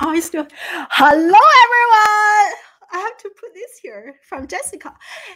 Oh, it's still. Hello, everyone. I have to put this here from Jessica.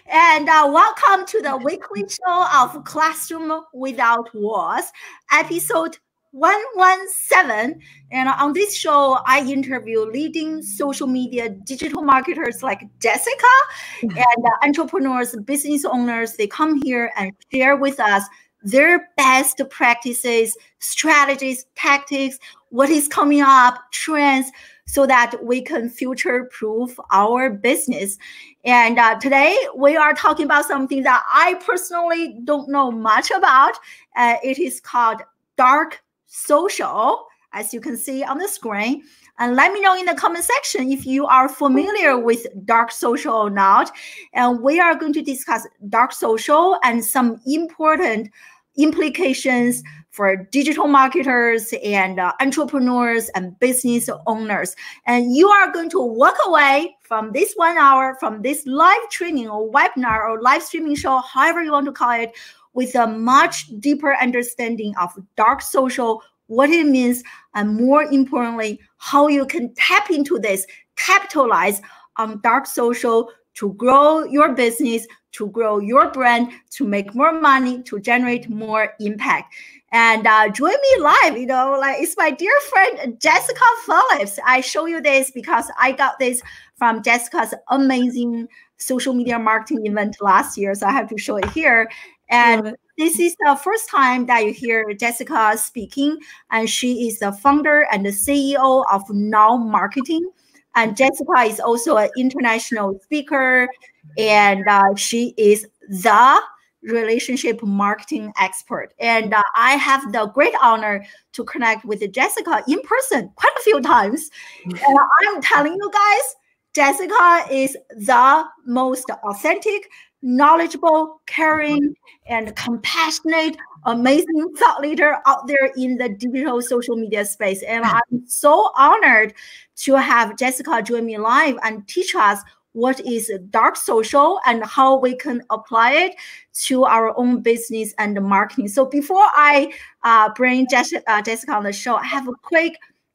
And uh, welcome to the weekly show of Classroom Without Walls, episode 117. And on this show, I interview leading social media digital marketers like Jessica and uh, entrepreneurs, business owners. They come here and share with us their best practices, strategies, tactics, what is coming up, trends, so that we can future proof our business. And uh, today we are talking about something that I personally don't know much about. Uh, it is called dark social, as you can see on the screen. And let me know in the comment section if you are familiar with dark social or not. And we are going to discuss dark social and some important implications for digital marketers and uh, entrepreneurs and business owners. And you are going to walk away from this one hour, from this live training or webinar or live streaming show, however you want to call it, with a much deeper understanding of dark social, what it means, and more importantly, how you can tap into this, capitalize on dark social to grow your business, to grow your brand, to make more money, to generate more impact. And uh, join me live, you know, like it's my dear friend Jessica Phillips. I show you this because I got this from Jessica's amazing social media marketing event last year. So I have to show it here. And this is the first time that you hear Jessica speaking. And she is the founder and the CEO of Now Marketing. And Jessica is also an international speaker, and uh, she is the relationship marketing expert. And uh, I have the great honor to connect with Jessica in person quite a few times. And I'm telling you guys, Jessica is the most authentic, knowledgeable, caring, and compassionate, amazing thought leader out there in the digital social media space. And I'm so honored to have Jessica join me live and teach us what is dark social and how we can apply it to our own business and marketing. So before I uh, bring uh, Jessica on the show, I have a quick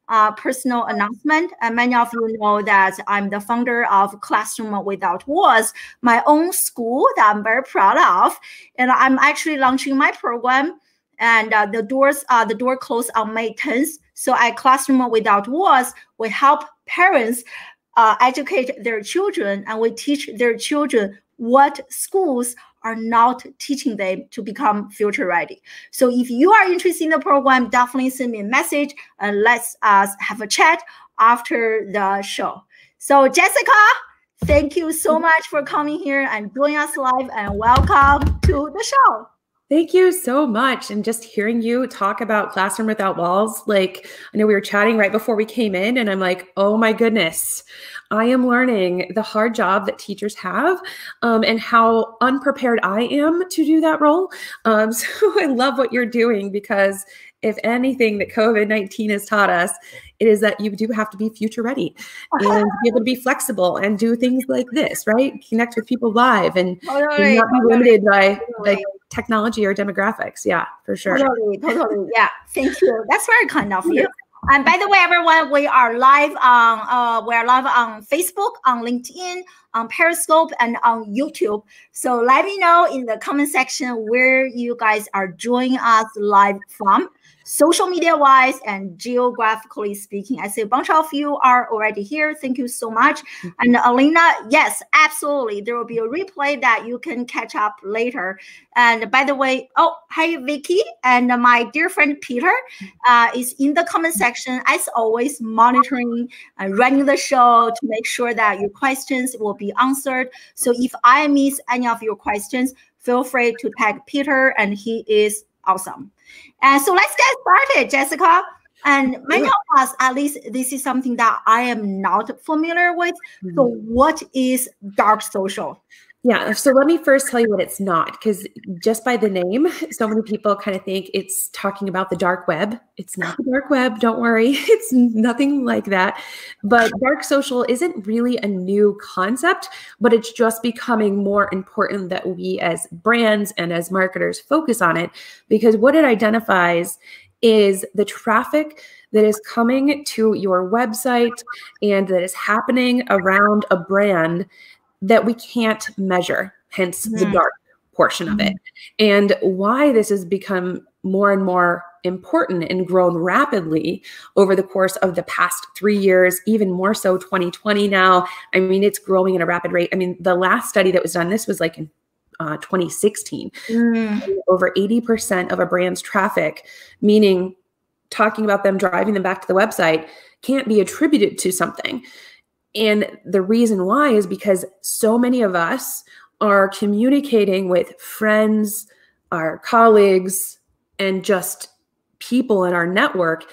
uh, personal announcement. And many of you know that I'm the founder of Classroom Without Walls, my own school that I'm very proud of. And I'm actually launching my program. And uh, the doors, uh, the door closed on May 10th. So at Classroom Without Walls, we help parents uh, educate their children and we teach their children what schools are not teaching them to become future ready. So if you are interested in the program, definitely send me a message and let's us have a chat after the show. So Jessica, thank you so much for coming here and joining us live and welcome to the show. Thank you so much. And just hearing you talk about Classroom Without Walls, like I know we were chatting right before we came in, and I'm like, oh my goodness, I am learning the hard job that teachers have um, and how unprepared I am to do that role. Um, so I love what you're doing because if anything that COVID 19 has taught us, it is that you do have to be future ready and be able to be flexible and do things like this, right? Connect with people live and, and not be limited by like technology or demographics. Yeah, for sure. Totally, totally. Yeah. Thank you. That's very kind of you. And by the way, everyone, we are live on uh, we are live on Facebook, on LinkedIn, on Periscope, and on YouTube. So let me know in the comment section where you guys are joining us live from social media wise and geographically speaking. I see a bunch of you are already here. Thank you so much. And Alina, yes, absolutely. There will be a replay that you can catch up later. And by the way, oh, hi, Vicky. And my dear friend Peter uh, is in the comment section, as always, monitoring and running the show to make sure that your questions will be answered. So if I miss any of your questions, feel free to tag Peter, and he is awesome. And so let's get started, Jessica. And many of us, at least this is something that I am not familiar with. Mm-hmm. So, what is dark social? Yeah. So let me first tell you what it's not, because just by the name, so many people kind of think it's talking about the dark web. It's not the dark web. Don't worry. It's nothing like that. But dark social isn't really a new concept, but it's just becoming more important that we as brands and as marketers focus on it because what it identifies is the traffic that is coming to your website and that is happening around a brand that we can't measure, hence mm-hmm. the dark portion of it. Mm-hmm. And why this has become more and more important and grown rapidly over the course of the past three years, even more so 2020 now. I mean, it's growing at a rapid rate. I mean, the last study that was done, this was like in uh, 2016. Mm. Over 80% of a brand's traffic, meaning talking about them driving them back to the website, can't be attributed to something. And the reason why is because so many of us are communicating with friends, our colleagues, and just people in our network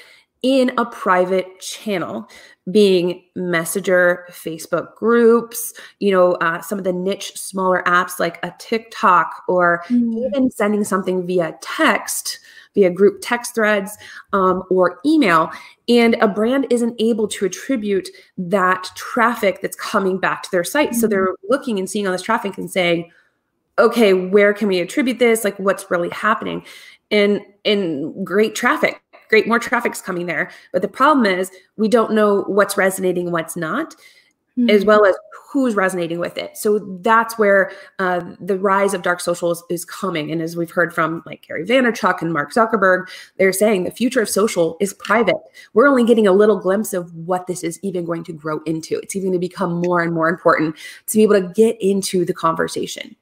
in a private channel being messenger facebook groups you know uh, some of the niche smaller apps like a tiktok or mm. even sending something via text via group text threads um, or email. And a brand isn't able to attribute that traffic that's coming back to their site. Mm. so they're looking and seeing all this traffic and saying okay where can we attribute this? Like what's really happening? And and great traffic great more traffic's coming there. But the problem is we don't know what's resonating what's not mm-hmm. as well as who's resonating with it. So that's where uh, the rise of dark socials is coming. And as we've heard from like gary vaynerchuk and mark zuckerberg they're saying the future of social is private. We're only getting a little glimpse of what this is even going to grow into. It's even going to become more and more important to be able to get into the conversation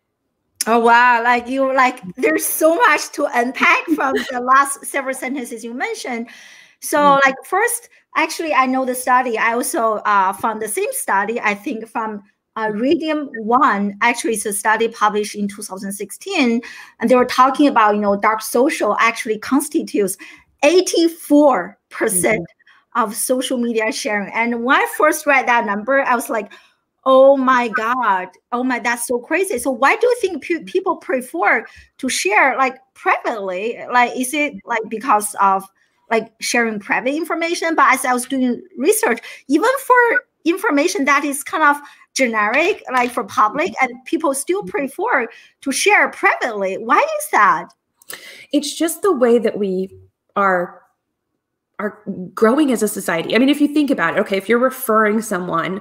Oh wow, like you like there's so much to unpack from the last several sentences you mentioned. So mm. like first, actually I know the study. I also uh, found the same study, I think from uh, Radium One, actually it's a study published in 2016, and they were talking about, you know, dark social actually constitutes 84% mm -hmm. of social media sharing. And when I first read that number, I was like, oh my god. Oh my that's so crazy. So why do you think pe- people prefer to share like privately? Like is it like because of like sharing private information? But as i was doing research even for information that is kind of generic like for public mm-hmm. and people still prefer to share privately why is that? It's just the way that we are are growing as a society. I mean if you think about it okay if you're referring someone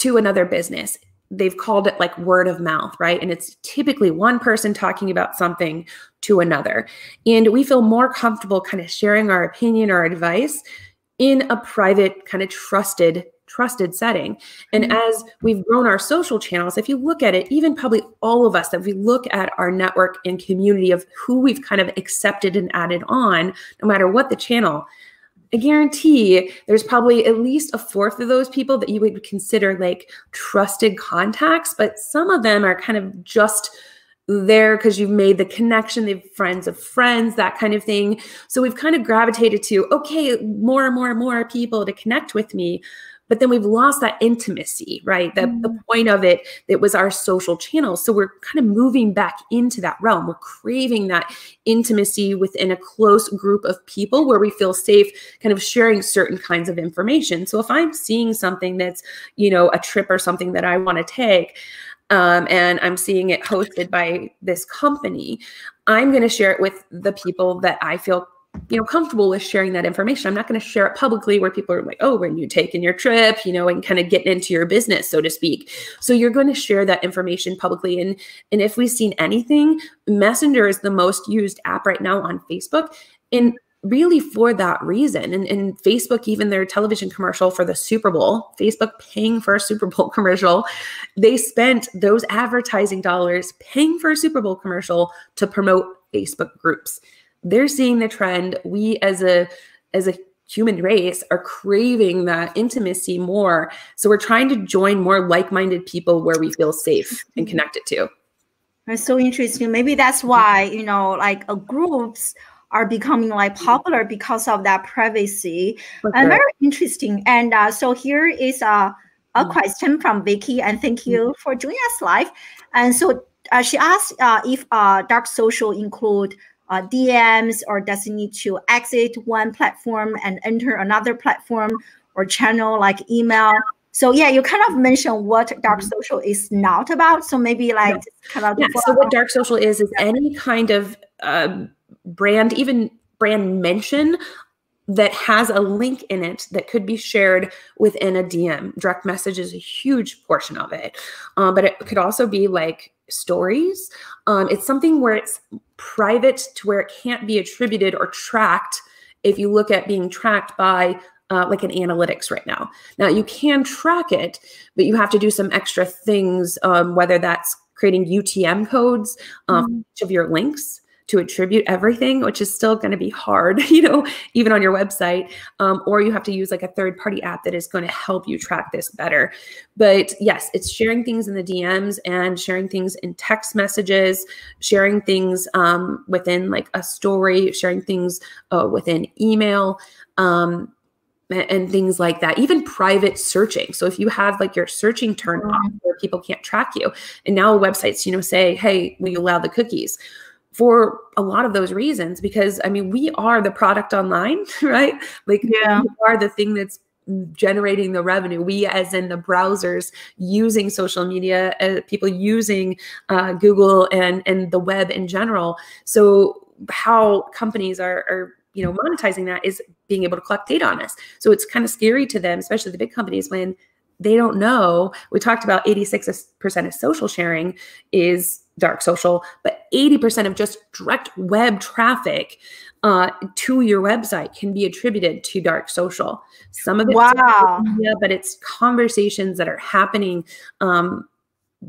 to another business. They've called it like word of mouth, right? And it's typically one person talking about something to another. And we feel more comfortable kind of sharing our opinion or advice in a private, kind of trusted trusted setting. And mm-hmm. as we've grown our social channels, if you look at it, even probably all of us, that we look at our network and community of who we've kind of accepted and added on, no matter what the channel, I guarantee there's probably at least a fourth of those people that you would consider like trusted contacts, but some of them are kind of just there because you've made the connection, they've friends of friends, that kind of thing. So we've kind of gravitated to, okay, more and more and more people to connect with me but then we've lost that intimacy right the, mm. the point of it it was our social channel. so we're kind of moving back into that realm we're craving that intimacy within a close group of people where we feel safe kind of sharing certain kinds of information so if i'm seeing something that's you know a trip or something that i want to take um, and I'm seeing it hosted by this company, I'm going to share it with the people that I feel you know comfortable with sharing that information. I'm not going to share it publicly where people are like oh when you taking your trip you know and kind of getting into your business so to speak. So you're going to share that information publicly and and if we've seen anything messenger is the most used app right now on facebook and really for that reason and, and facebook even their television commercial for the super bowl facebook paying for a super bowl commercial they spent those advertising dollars paying for a super bowl commercial to promote facebook groups they're seeing the trend. We as a as a human race are craving that intimacy more. So we're trying to join more like-minded people where we feel safe and mm-hmm. connected to. That's so interesting. Maybe that's why you know like uh, groups are becoming like popular because of that privacy. And very interesting. And uh, so here is a, a mm. question from vicky and thank you for joining us live. And so uh, she asked uh, if uh, dark social include uh, DMs or does it need to exit one platform and enter another platform or channel like email? So yeah, you kind of mentioned what dark social is not about. So maybe like yeah. kind of yeah. So what dark social is is any kind of uh, brand, even brand mention that has a link in it that could be shared within a DM. Direct message is a huge portion of it, um, but it could also be like stories. Um, it's something where it's private to where it can't be attributed or tracked. If you look at being tracked by uh, like an analytics right now. Now you can track it, but you have to do some extra things, um, whether that's creating UTM codes um, mm-hmm. each of your links to attribute everything, which is still going to be hard, you know, even on your website. Um, or you have to use like a third party app that is going to help you track this better. But yes, it's sharing things in the DMs and sharing things in text messages, sharing things um, within like a story, sharing things uh, within email. Um, and things like that even private searching so if you have like your searching turned off mm-hmm. where people can't track you and now websites you know say hey we allow the cookies for a lot of those reasons because i mean we are the product online right? Like yeah. we are the thing that's generating the revenue. We as in the browsers using social media uh, people using uh, google and and the web in general. So how companies are, are you know monetizing that is being able to collect data on us. So it's kind of scary to them especially the big companies when they don't know we talked about 86% of social sharing is dark social but 80% of just direct web traffic uh, to your website can be attributed to dark social some of it wow media, but it's conversations that are happening um,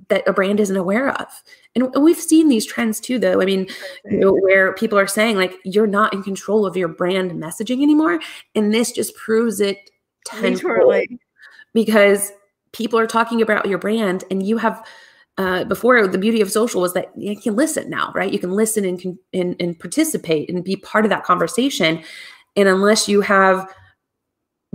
that a brand isn't aware of. And we've seen these trends too, though. I mean, you know, where people are saying, like, you're not in control of your brand messaging anymore. And this just proves it tenfold because people are talking about your brand and you have uh, before the beauty of social was that you can listen now right you can listen and, can, and and participate and be part of that conversation and unless you have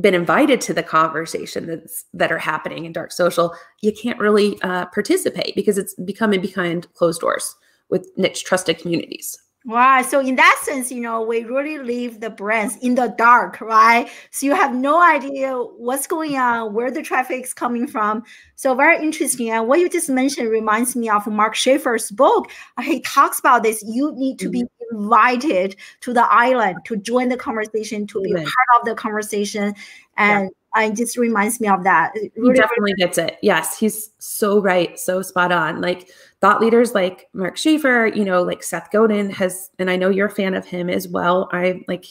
been invited to the conversation that's that are happening in dark social, you can't really uh, participate because it's becoming behind closed doors with niche trusted communities. Wow. So in that sense, you know, we really leave the brands in the dark, right? So you have no idea what's going on, where the traffic is coming from. So very interesting. And what you just mentioned reminds me of Mark Schaefer's book. He talks about this. You need to mm-hmm. be invited to the island to join the conversation, to be part of the conversation. And yeah it just reminds me of that. He definitely gets it. Yes, he's so right, so spot on. Like thought leaders like Mark Schaefer, you know, like Seth Godin has, and I know you're a fan of him as well. I like,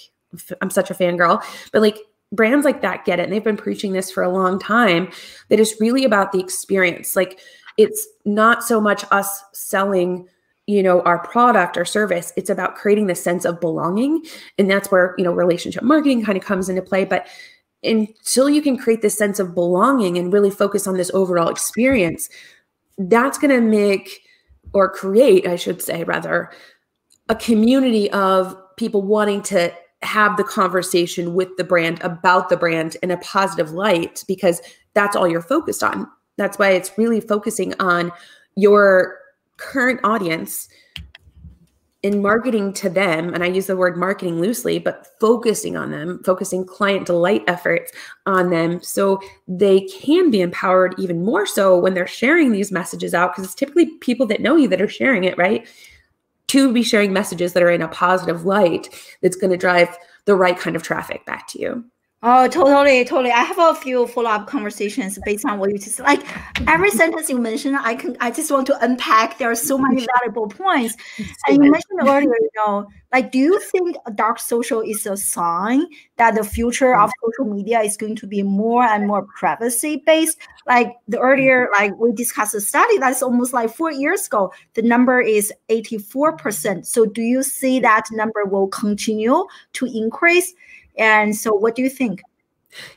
I'm such a fangirl, but like brands like that get it. And they've been preaching this for a long time that is really about the experience. Like it's not so much us selling you know our product or service it's about creating the sense of belonging and that's where you know relationship marketing kind of comes into play but until you can create this sense of belonging and really focus on this overall experience that's going to make or create, I should say, rather, a community of people wanting to have the conversation with the brand about the brand in a positive light because that's all you're focused on. That's why it's really focusing on your current audience in marketing to them, and I use the word marketing loosely, but focusing on them, focusing client delight efforts on them so they can be empowered even more so when they're sharing these messages out, because it's typically people that know you that are sharing it, right? To be sharing messages that are in a positive light that's going to drive the right kind of traffic back to you. Oh, totally, totally. I have a few follow-up conversations based on what you just like. Every sentence you mentioned, I can. I just want to unpack. There are so many valuable points. And you mentioned earlier, you know, like, do you think dark social is a sign that the future of social media is going to be more and more privacy-based? Like the earlier, mm-hmm. like we discussed a study that's almost like four years ago. The number is eighty-four percent. So, do you see that number will continue to increase? And so, what do you think?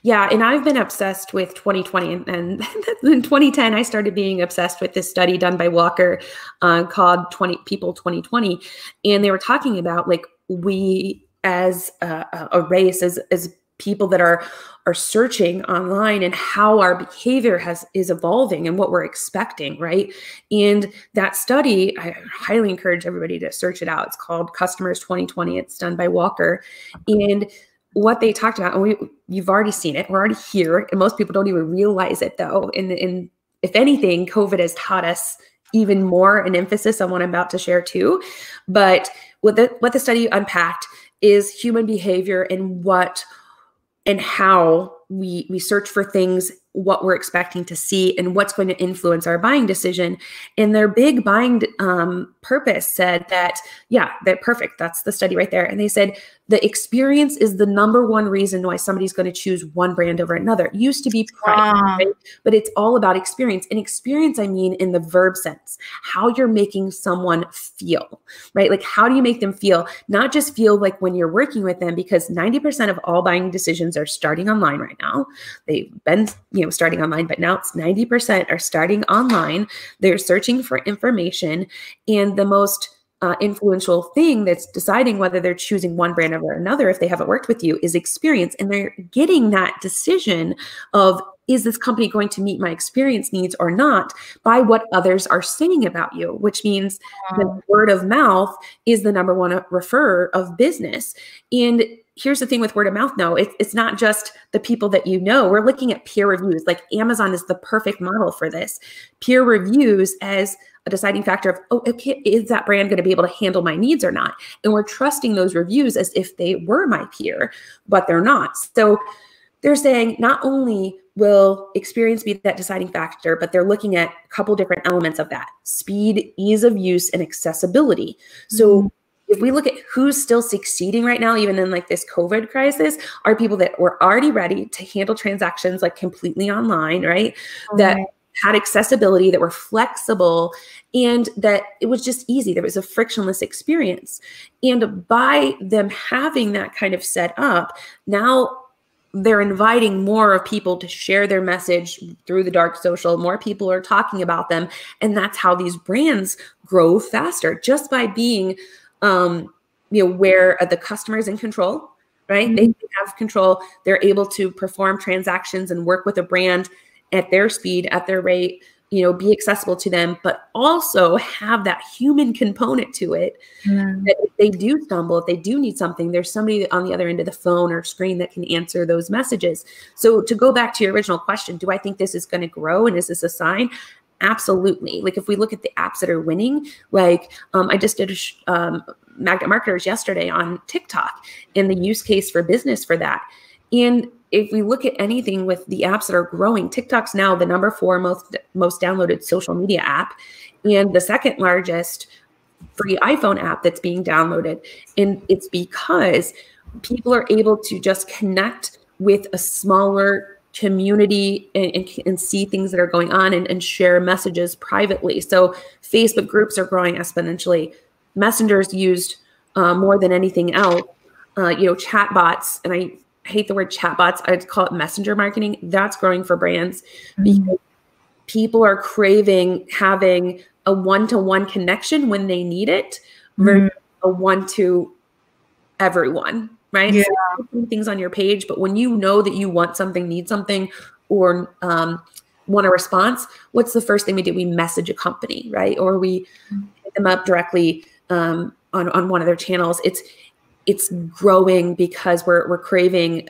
Yeah, and I've been obsessed with 2020, and, and in 2010, I started being obsessed with this study done by Walker uh, called 20 People 2020, and they were talking about like we as a, a race, as as people that are are searching online and how our behavior has is evolving and what we're expecting right? And that study i highly encourage everybody to search it out. It's called customers 2020 it's done by walker. And what they talked about, and we you've already seen it, we're already here, and most people don't even realize it though. In in if anything, COVID has taught us even more an emphasis on what I'm about to share too. But what the what the study unpacked is human behavior and what and how we we search for things what we're expecting to see and what's going to influence our buying decision and their big buying um, purpose said that yeah that perfect that's the study right there and they said the experience is the number one reason why somebody's going to choose one brand over another. It used to be price Wow. right? but it's all about experience. And experience i mean in the verb sense how you're making someone feel right? Like how do you make them feel? Not just feel like when you're working with them because 90% of all buying decisions are starting online right now. They've been you know starting online but now it's 90% are starting online. They're searching for information. And the most uh, influential thing that's deciding whether they're choosing one brand over another if they haven't worked with you is experience. And they're getting that decision of is this company going to meet my experience needs or not by what others are saying about you? Which means the word of mouth is the number one referrer of business. And here's the thing with word of mouth no it, it's not just the people that you know. We're looking at peer reviews. Like amazon is the perfect model for this. Peer reviews as a deciding factor of oh okay is that brand going to be able to handle my needs or not and we're trusting those reviews as if they were my peer but they're not so they're saying not only will experience be that deciding factor but they're looking at a couple different elements of that speed ease of use and accessibility so mm-hmm. if we look at who's still succeeding right now, even in like this COVID crisis, are people that were already ready to handle transactions like completely online, right? That Right. Had accessibility, that were flexible, and that it was just easy. There was a frictionless experience. And by them having that kind of set up, now they're inviting more of people to share their message through the dark social. More people are talking about them. And that's how these brands grow faster just by being um, you know, where the customer is in control, right? They have control. They're able to perform transactions and work with a brand at their speed, at their rate, you know, be accessible to them, but also have that human component to it Mm. that if they do stumble, if they do need something, there's somebody on the other end of the phone or screen that can answer those messages. So to go back to your original question, do I think this is going to grow and is this a sign? Absolutely. Like if we look at the apps that are winning, like um, I just did a sh- um, Magnet Marketers yesterday on TikTok and the use case for business for that. And if we look at anything with the apps that are growing, TikTok's now the number four most most downloaded social media app, and the second largest free iPhone app that's being downloaded. And it's because people are able to just connect with a smaller community and, and, and see things that are going on and, and share messages privately. So Facebook groups are growing exponentially. Messengers used uh, more than anything else. Uh, you know, chatbots, and I hate the word chatbots. I'd call it messenger marketing. That's growing for brands because people are craving having a one-to-one connection when they need it versus a one to everyone right Yeah. So things on your page but when you know that you want something need something or um, want a response what's the first thing we do? We message a company right? Or we hit them up directly um, on, on one of their channels. It's it's growing because we're we're craving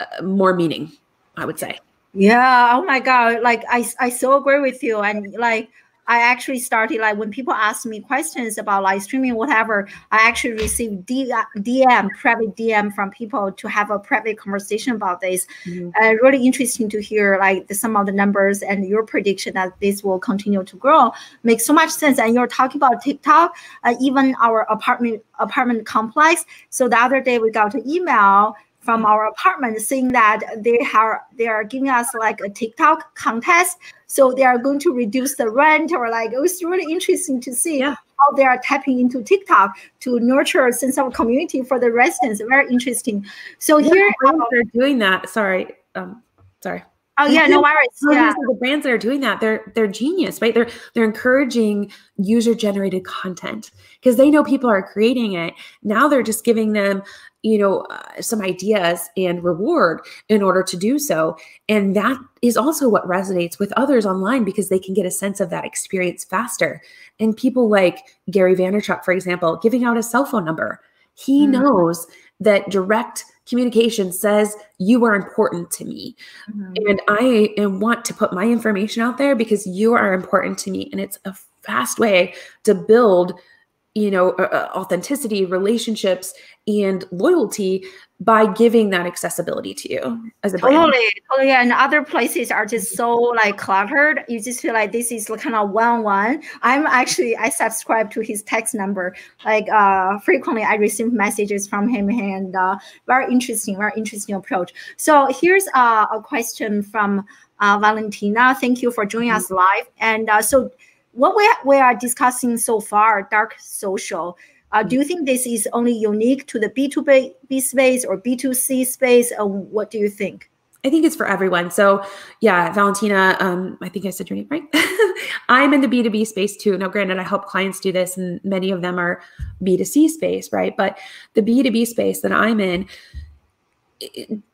uh, more meaning i would say Yeah. Oh my God. Like I, I so agree with you. And like I actually started like when people ask me questions about live streaming, whatever, I actually receive D- DM, private DM from people to have a private conversation about this. Mhm. Uh, really interesting to hear like the, some of the numbers and your prediction that this will continue to grow makes so much sense. And you're talking about TikTok, uh, even our apartment apartment complex. So the other day we got an email from our apartment saying that they are they are giving us like a TikTok contest. So they are going to reduce the rent or like it was really interesting to see Yeah. how they are tapping into TikTok to nurture a sense of community for the residents. Very interesting. So Yeah, here, the that are doing that. Sorry, um, sorry. oh yeah, no worries. Yeah. the brands that are doing that, they're they're genius, right? They're they're encouraging user generated content because they know people are creating it. Now they're just giving them, you know, uh, some ideas and reward in order to do so, and that is also what resonates with others online because they can get a sense of that experience faster. And people like Gary Vaynerchuk, for example, giving out a cell phone number, he Mm. knows that direct communication says you are important to me Mhm. and I am, want to put my information out there because you are important to me. And it's a fast way to build, you know uh, authenticity relationships and loyalty by giving that accessibility to you as a totally brand. totally and other places are just so like cluttered. You just feel like this is kind of one-on-one i'm actually i subscribe to his text number. Like uh frequently i receive messages from him and uh very interesting very interesting approach. So here's uh, a question from uh, valentina. Thank you for joining mm-hmm. us live. And uh, so what we, we are discussing so far, dark social, uh, do you think this is only unique to the B2B space or B2C space? What do you think? I think it's for everyone. So, yeah, Valentina, um, I think I said your name right. I'm in the B2B space too. Now, granted, I help clients do this, and many of them are B2C space, right? But the B2B space that I'm in,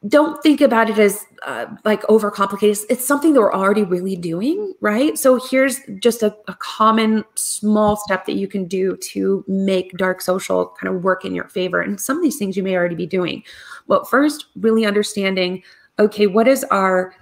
don't think about it as uh, like overcomplicated. It's something that we're already really doing, right? So here's just a, a, common small step that you can do to make dark social kind of work in your favor. And some of these things you may already be doing. But first, really understanding, okay, what is our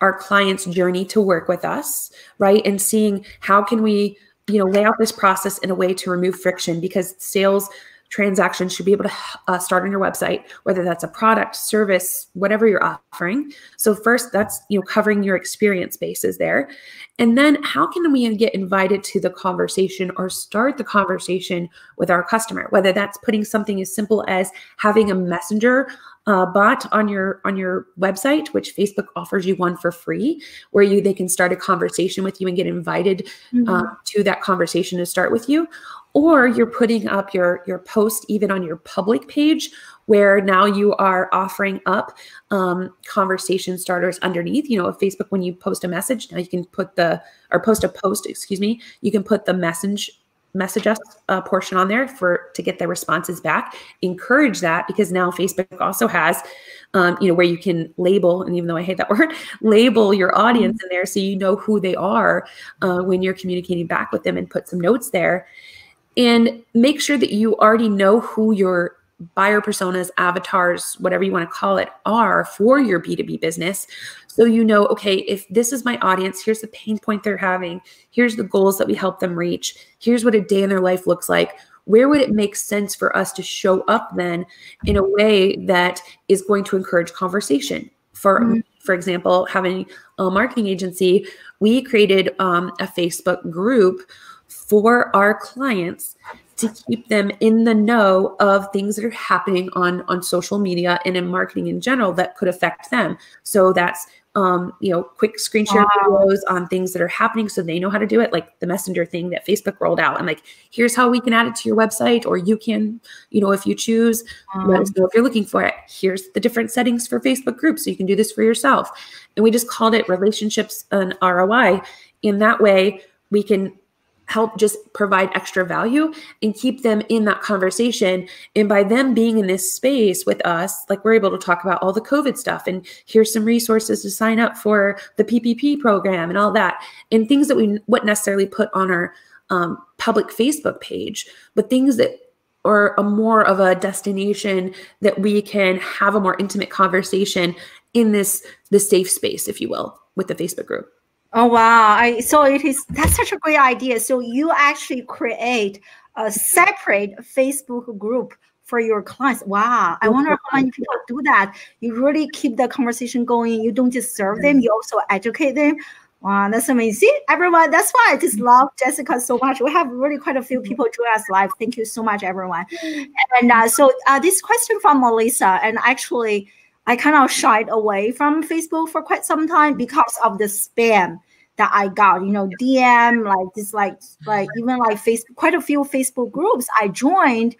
our client's journey to work with us, right? And seeing how can we, you know, lay out this process in a way to remove friction because sales transactions should be able to uh, start on your website whether that's a product service whatever you're offering. So first that's you know covering your experience bases there. And then how can we get invited to the conversation or start the conversation with our customer? Whether that's putting something as simple as having a messenger uh, bot on your on your website which facebook offers you one for free where you they can start a conversation with you and get invited mm-hmm. uh, to that conversation to start with you or you're putting up your your post even on your public page where now you are offering up um, conversation starters underneath you know if facebook when you post a message now you can put the or post a post excuse me you can put the message message us a portion on there for to get the responses back. Encourage that because now facebook also has um, you know where you can label and even though i hate that word label your audience in there so you know who they are uh, when you're communicating back with them and put some notes there. And make sure that you already know who your buyer personas, avatars, whatever you want to call it, are for your B2B business. So you know, okay, if this is my audience, here's the pain point they're having, here's the goals that we help them reach, here's what a day in their life looks like. Where would it make sense for us to show up then in a way that is going to encourage conversation? For mm-hmm. for example, having a marketing agency, we created um, a Facebook group for our clients to keep them in the know of things that are happening on on social media and in marketing in general that could affect them so that's um, you know, quick screen share wow. videos on things that are happening so they know how to do it, like the messenger thing that Facebook rolled out. And like, here's how we can add it to your website, or you can, you know, if you choose, um, let us know if you're looking for it. Here's the different settings for Facebook groups. So you can do this for yourself. And we just called it relationships and ROI. In that way, we can help just provide extra value and keep them in that conversation. And by them being in this space with us, like we're able to talk about all the COVID stuff and here's some resources to sign up for the PPP program and all that, and things that we wouldn't necessarily put on our um, public Facebook page, but things that are a more of a destination that we can have a more intimate conversation in this the safe space, if you will, with the Facebook group. Oh wow! I so it is that's such a great idea. So you actually create a separate Facebook group for your clients. Wow! I wonder how many people do that. You really keep the conversation going. You don't just serve them; you also educate them. Wow, that's amazing. Everyone, that's why I just love Jessica so much. We have really quite a few people join us live. Thank you so much, everyone. And uh, so uh, this question from Melissa, and actually I kind of shied away from Facebook for quite some time mm-hmm. because of the spam that I got, you know, DM, like this, like, mm-hmm. like even like Facebook, quite a few Facebook groups I joined.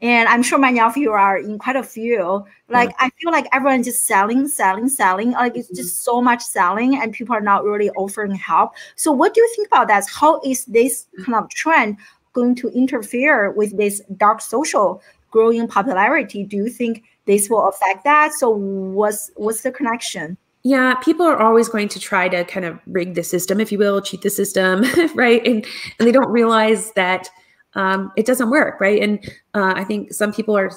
And I'm sure many of you are in quite a few. Like, yeah. I feel like everyone's just selling, selling, selling. Like, it's mm-hmm. just so much selling, and people are not really offering help. So, what do you think about that? How is this kind of trend going to interfere with this dark social growing popularity? Do you think this will affect that. So what's what's the connection? Yeah, people are always going to try to kind of rig the system, if you will, cheat the system, right? And and they don't realize that um, it doesn't work, right? And uh, I think some people are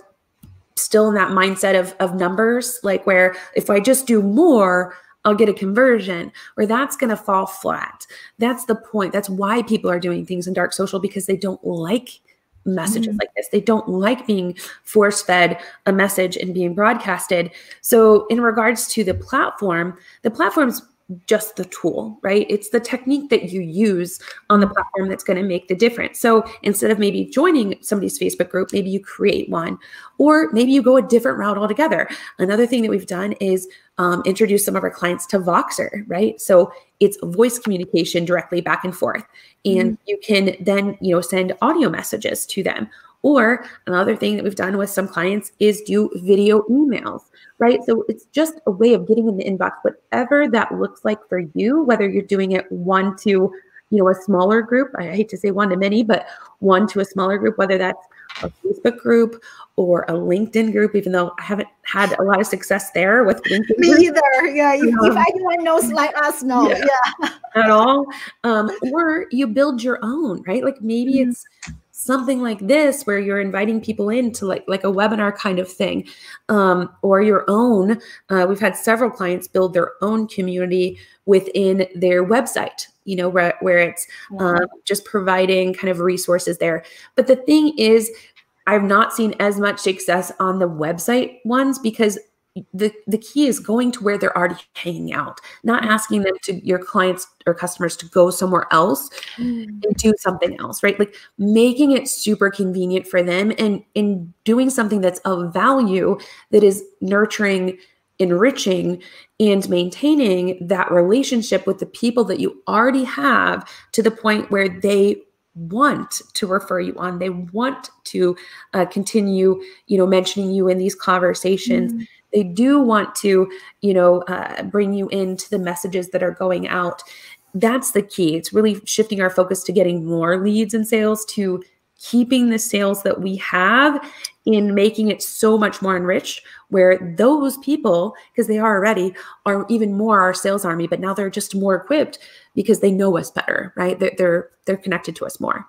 still in that mindset of of numbers, like where if I just do more, I'll get a conversion, or that's going to fall flat. That's the point. That's why people are doing things in dark social because they don't like messages mm-hmm. like this. They don't like being force fed a message and being broadcasted. So, in regards to the platform, the platform's just the tool, right? It's the technique that you use on the platform that's going to make the difference. So instead of maybe joining somebody's Facebook group, maybe you create one, or maybe you go a different route altogether. Another thing that we've done is um, introduce some of our clients to Voxer, right? So it's voice communication directly back and forth, and mm-hmm. you can then you know send audio messages to them. Or another thing that we've done with some clients is do video emails right? So it's just a way of getting in the inbox, whatever that looks like for you, whether you're doing it one to, you know, a smaller group. I hate to say one to many, but one to a smaller group, whether that's a Facebook group or a LinkedIn group, even though I haven't had a lot of success there with LinkedIn. Me either. Yeah. If, um, if anyone knows like us, no. Yeah. yeah. At all. Um, or you build your own, right? Like maybe mm-hmm. it's something like this where you're inviting people in to like like a webinar kind of thing um, or your own uh, we've had several clients build their own community within their website you know where, where it's um, just providing kind of resources there. But the thing is i've not seen as much success on the website ones because the the key is going to where they're already hanging out not asking them to your clients or customers to go somewhere else mm. and do something else right? Like making it super convenient for them and in doing something that's of value that is nurturing enriching and maintaining that relationship with the people that you already have to the point where they want to refer you on. They want to uh, continue you know mentioning you in these conversations. Mm they do want to you know uh, bring you into the messages that are going out. That's the key. It's really shifting our focus to getting more leads and sales to keeping the sales that we have in making it so much more enriched where those people because they are already are even more our sales army but now they're just more equipped because they know us better right? They're they're, they're connected to us more.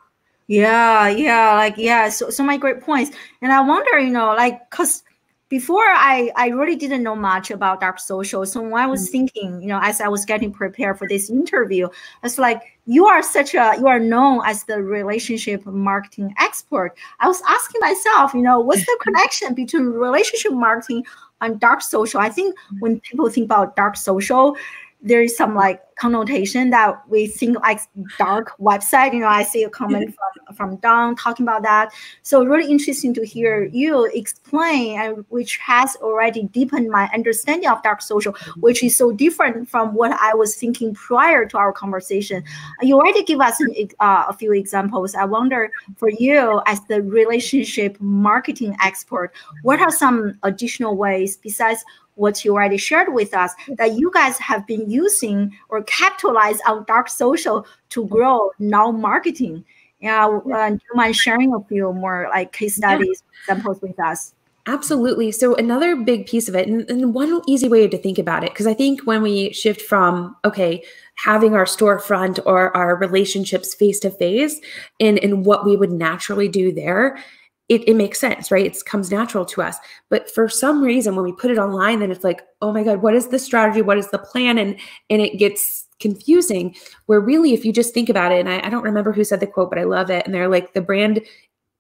Yeah yeah like yeah so so my great points. And i wonder you know like because before I, I really didn't know much about dark social. So when I was mm. thinking, you know, as I was getting prepared for this interview, it's like you are such a you are known as the relationship marketing expert. I was asking myself, you know, what's the connection between relationship marketing and dark social? I think when people think about dark social, there is some like connotation that we think like dark website. You know, I see a comment mm-hmm. from from Don talking about that. So really interesting to hear mm-hmm. you explain, and which has already deepened my understanding of dark social, mm-hmm. which is so different from what I was thinking prior to our conversation. You already give us an, uh, a few examples. I wonder for you as the relationship marketing expert, what are some additional ways besides what you already shared with us that you guys have been using or capitalize on dark social to grow now marketing. Yeah, uh, do you mind sharing a few more like case studies, yeah. examples with us? Absolutely. So another big piece of it, and, and one easy way to think about it, because I think when we shift from okay, having our storefront or our relationships face to face, and and what we would naturally do there, it, it makes sense, right? It comes natural to us. But for some reason, when we put it online, then it's like, oh my God, what is the strategy? What is the plan? And and it gets confusing. Where really, if you just think about it, and I, I don't remember who said the quote, but I love it. And they're like, the brand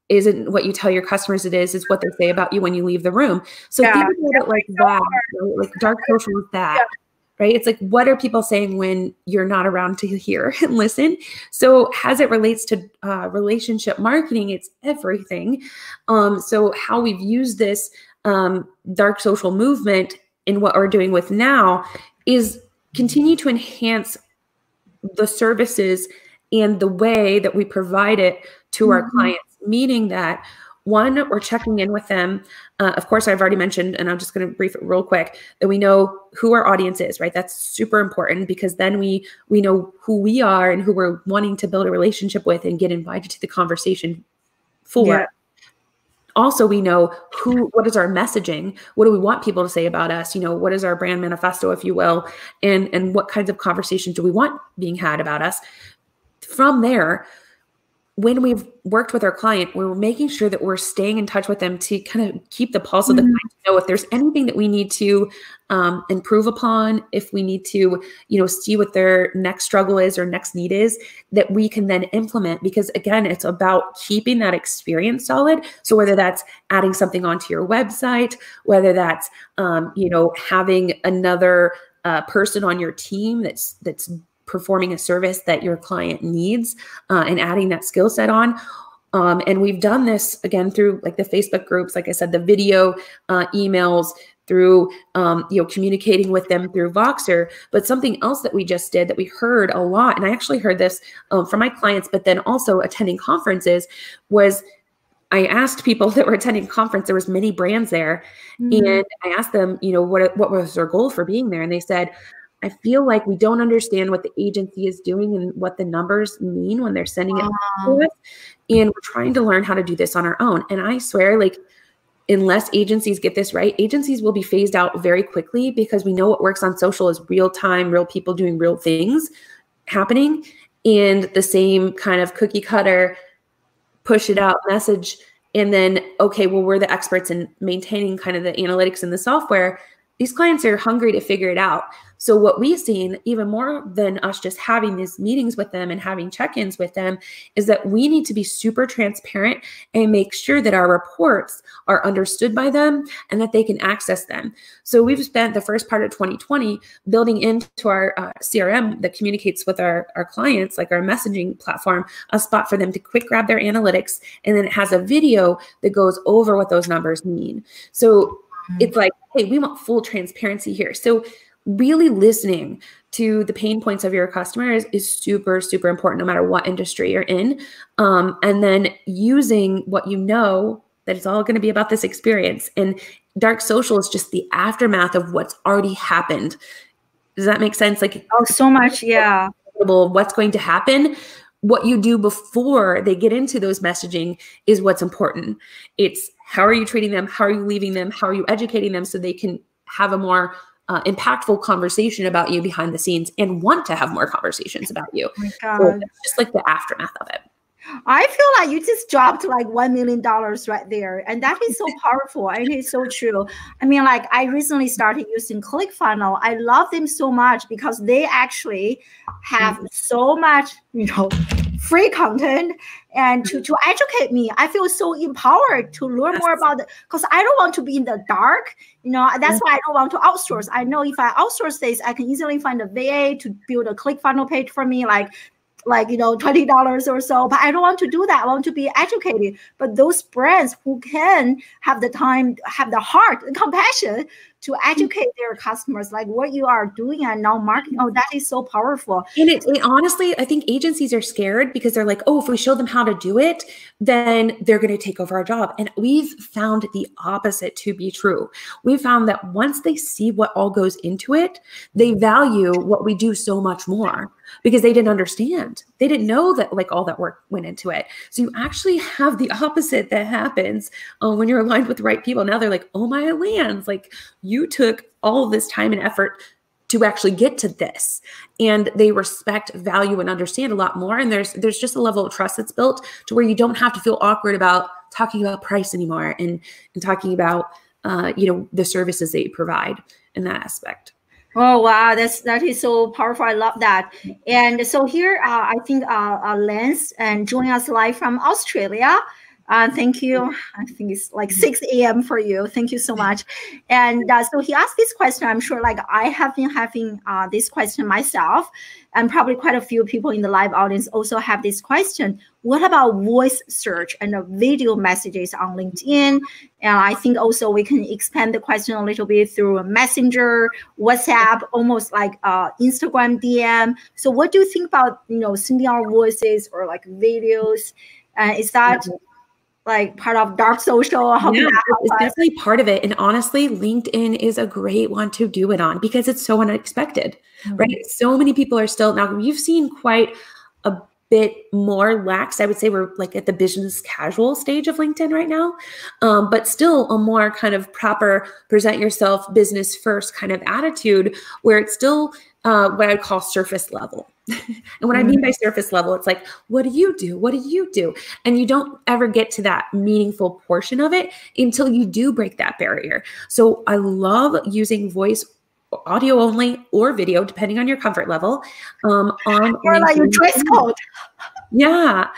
isn't what you tell your customers it is, it's what they say about you when you leave the room. So yeah. think about it like that. Like dark social is that. Yeah right? It's like, what are people saying when you're not around to hear and listen? So, as it relates to uh, relationship marketing, it's everything. Um, so, how we've used this um, dark social movement in what we're doing with now is continue to enhance the services and the way that we provide it to mm-hmm. our clients, meaning that one, we're checking in with them. Uh, of course, I've already mentioned, and I'm just going to brief it real quick that we know who our audience is. Right, that's super important because then we we know who we are and who we're wanting to build a relationship with and get invited to the conversation for. Yeah. Also, we know who, what is our messaging? What do we want people to say about us? You know, what is our brand manifesto, if you will, and and what kinds of conversations do we want being had about us? From there, when we've worked with our client, we're making sure that we're staying in touch with them to kind of keep the pulse of the mm-hmm. client to know if there's anything that we need to um, improve upon, if we need to, you know, see what their next struggle is or next need is, that we can then implement. Because again, it's about keeping that experience solid. So whether that's adding something onto your website, whether that's, um, you know, having another uh, person on your team that's that's performing a service that your client needs uh, and adding that skill set on. Um, and we've done this again through like the Facebook groups, like I said, the video, uh, emails, through um, you know communicating with them through Voxer. But something else that we just did that we heard a lot, and I actually heard this um, from my clients, but then also attending conferences was I asked people that were attending conference. There was many brands there, mm-hmm. and I asked them, you know, what what was their goal for being there, and they said, I feel like we don't understand what the agency is doing and what the numbers mean when they're sending it to us. And we're trying to learn how to do this on our own. And I swear, like, unless agencies get this right, agencies will be phased out very quickly because we know what works on social is real time, real people doing real things happening. And the same kind of cookie cutter, push it out message. And then, okay, well, we're the experts in maintaining kind of the analytics and the software. These clients are hungry to figure it out. So, what we've seen, even more than us just having these meetings with them and having check ins with them, is that we need to be super transparent and make sure that our reports are understood by them and that they can access them. So, we've spent the first part of 2020 building into our uh, CRM that communicates with our, our clients, like our messaging platform, a spot for them to quick grab their analytics. And then it has a video that goes over what those numbers mean. So, mm-hmm. it's like, hey, we want full transparency here. So, really listening to the pain points of your customers is super super important no matter what industry you're in. Um, and then using what you know that it's all going to be about this experience. And dark social is just the aftermath of what's already happened. Does that make sense? Like oh so much yeah. what's going to happen. What you do before they get into those messaging is what's important. It's how are you treating them? How are you leaving them? How are you educating them so they can have a more uh, impactful conversation about you behind the scenes and want to have more conversations about you. Oh so just like the aftermath of it. I feel like you just dropped like one million dollars right there, and that is so powerful. and it's so true. I mean, like I recently started using ClickFunnels. I love them so much because they actually have mm-hmm. so much, you know, free content and to, to educate me. I feel so empowered to learn more about it because I don't want to be in the dark. You know, that's why I don't want to outsource. I know if I outsource this, I can easily find a VA to build a click funnel page for me, like like you know $20 or so but i don't want to do that. I want to be educated. But those brands who can have the time have the heart the compassion to mm. educate their customers like what you are doing and now marketing oh that is so powerful. And it, it, honestly i think agencies are scared because they're like oh if we show them how to do it then they're going to take over our job. And we've found the opposite to be true. We found that once they see what all goes into it they value what we do so much more because they didn't understand. They didn't know that like all that work went into it. So you actually have the opposite that happens uh, when you're aligned with the right people. Now they're like oh my lands like you took all this time and effort to actually get to this. And they respect value and understand a lot more. And there's there's just a level of trust that's built to where you don't have to feel awkward about talking about price anymore and and talking about uh, you know the services that you provide in that aspect Oh wow, that's that is so powerful. I love that. And so here, uh, I think uh, uh, Lance and joining us live from Australia. Uh, thank you. I think it's like 6 a.m. for you. Thank you so much. And uh, so he asked this question. I'm sure like I have been having uh, this question myself, and probably quite a few people in the live audience also have this question. What about voice search and video messages on LinkedIn? And I think also we can expand the question a little bit through Messenger, WhatsApp, almost like uh, Instagram DM. So what do you think about, you know, sending our voices or like videos? Uh, is that like part of dark social how yeah, it's definitely part of it and honestly linkedin is a great one to do it on because it's so unexpected mm-hmm. right so many people are still now you've seen quite a bit more lax i would say we're like at the business casual stage of linkedin right now um, but still a more kind of proper present yourself business first kind of attitude where it's still uh, what i'd call surface level and what I mean by surface level, it's like, what do you do? What do you do? And you don't ever get to that meaningful portion of it until you do break that barrier. So I love using voice audio only or video, depending on your comfort level. Um, on your dress code. Yeah.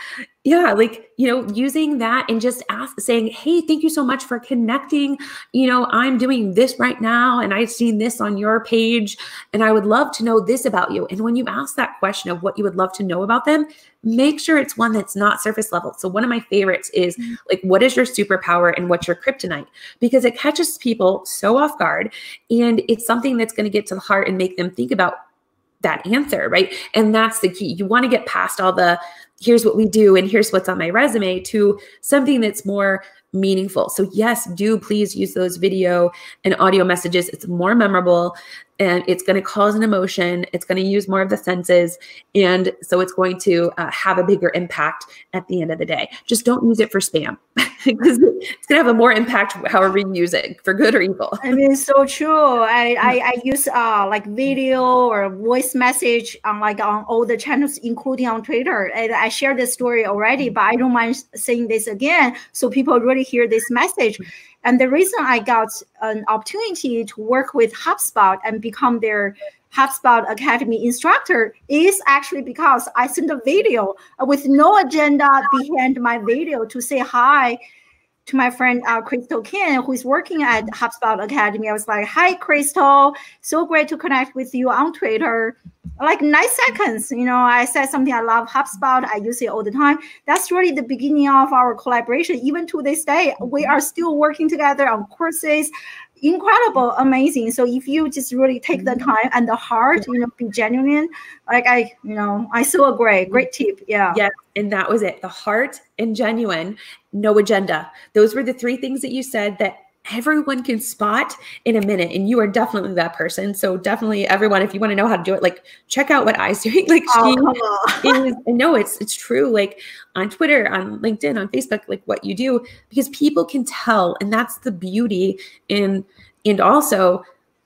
Yeah. Like, you know, using that and just ask, saying, Hey, thank you so much for connecting. You know, I'm doing this right now and I've seen this on your page and I would love to know this about you. And when you ask that question of what you would love to know about them, make sure it's one that's not surface level. So, one of my favorites is mm-hmm. like, what is your superpower and what's your kryptonite? Because it catches people so off guard and it's something that's going to get to the heart and make them think about that answer, right? And that's the key. You want to get past all the here's what we do and here's what's on my resume to something that's more meaningful. So, yes, do please use those video and audio messages. It's more memorable and it's going to cause an emotion. It's going to use more of the senses. And so it's going to uh, have a bigger impact at the end of the day. Just don't use it for spam because it's going to have a more impact however you use it for good or evil. I mean, it's so true. I, I, I use uh, like video or voice message on like on all the channels, including on Twitter. And I shared this story already, but I don't mind saying this again. So people really hear this message. And the reason I got an opportunity to work with HubSpot and become their HubSpot Academy instructor is actually because I sent a video with no agenda behind my video to say hi to my friend uh, Crystal Ken, who is working at HubSpot Academy. I was like, "Hi, Crystal, so great to connect with you on Twitter." Like nine seconds, you know, I said something. I love HubSpot. I use it all the time. That's really the beginning of our collaboration. Even to this day, we are still working together on courses, incredible, amazing. So if you just really take the mm-hmm. time and the heart, you know, be genuine, like I, you know, I so agree. Great tip. Yeah. Yeah. And that was it. The heart and genuine, no agenda. Those were the three things that you said that everyone can spot in a minute and you are definitely that person. So definitely everyone if you want to know how to do it like check out what Ai's doing like oh, she is no it's it's true like on twitter on linkedin on facebook like what you do because people can tell and that's the beauty in and also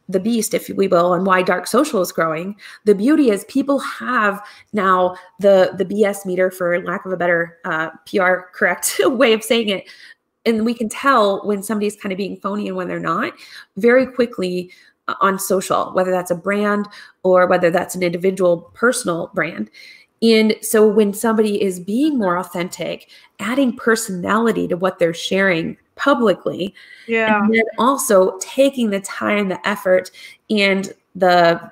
the beast, if we will, and why dark social is growing. The beauty is people have now the the BS meter, for lack of a better uh, PR correct way of saying it, and we can tell when somebody's kind of being phony and when they're not very quickly uh, on social whether that's a brand or whether that's an individual personal brand. And so when somebody is being more authentic adding personality to what they're sharing publicly yeah. and then also taking the time the effort and the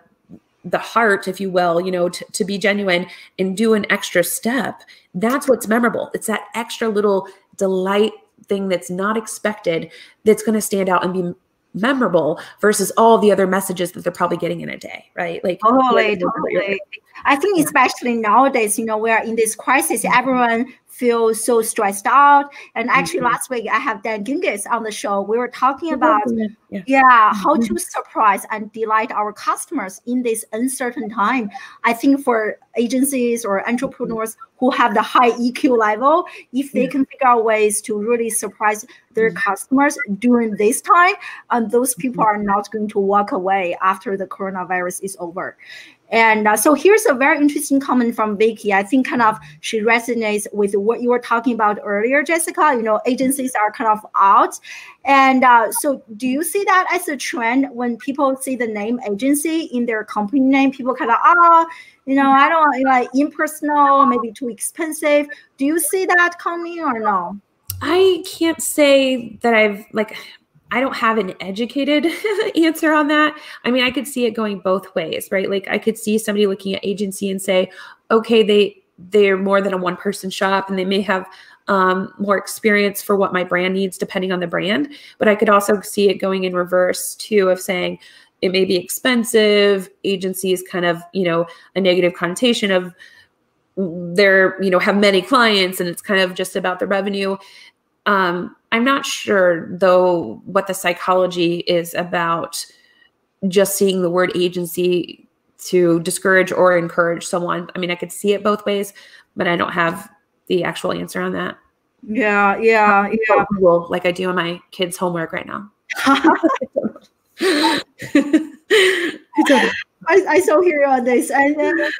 the heart if you will you know to, to be genuine and do an extra step that's what's memorable. It's that extra little delight thing that's not expected that's going to stand out and be memorable versus all the other messages that they're probably getting in a day, right? Like totally, totally. I think especially nowadays, you know, we are in this crisis. Everyone feel so stressed out. And actually, mm-hmm. last week I have Dan Gingiss on the show. We were talking about, yeah, yeah how mm-hmm. to surprise and delight our customers in this uncertain time. I think for agencies or entrepreneurs who have the high EQ level, if they can figure out ways to really surprise their mm-hmm. customers during this time, and um, those people are not going to walk away after the coronavirus is over. And uh, so here's a very interesting comment from Vicky. I think kind of she resonates with what you were talking about earlier, Jessica. You know, agencies are kind of out. And uh, so do you see that as a trend when people see the name agency in their company name? People kind of, ah, oh, you know, I don't like impersonal, maybe too expensive. Do you see that coming or no? I can't say that I've like I don't have an educated answer on that. I mean, I could see it going both ways, right? Like I could see somebody looking at agency and say, okay, they they're more than a one person shop and they may have um, more experience for what my brand needs depending on the brand. But I could also see it going in reverse too of saying it may be expensive. Agency is kind of, you know, a negative connotation of they're, you know, have many clients and it's kind of just about the revenue. Um, I'm not sure though what the psychology is about just seeing the word agency to discourage or encourage someone. I mean, I could see it both ways, but I don't have the actual answer on that. Yeah, yeah, yeah. Well, like I do on my kids' homework right now. I, I so hear you on this. And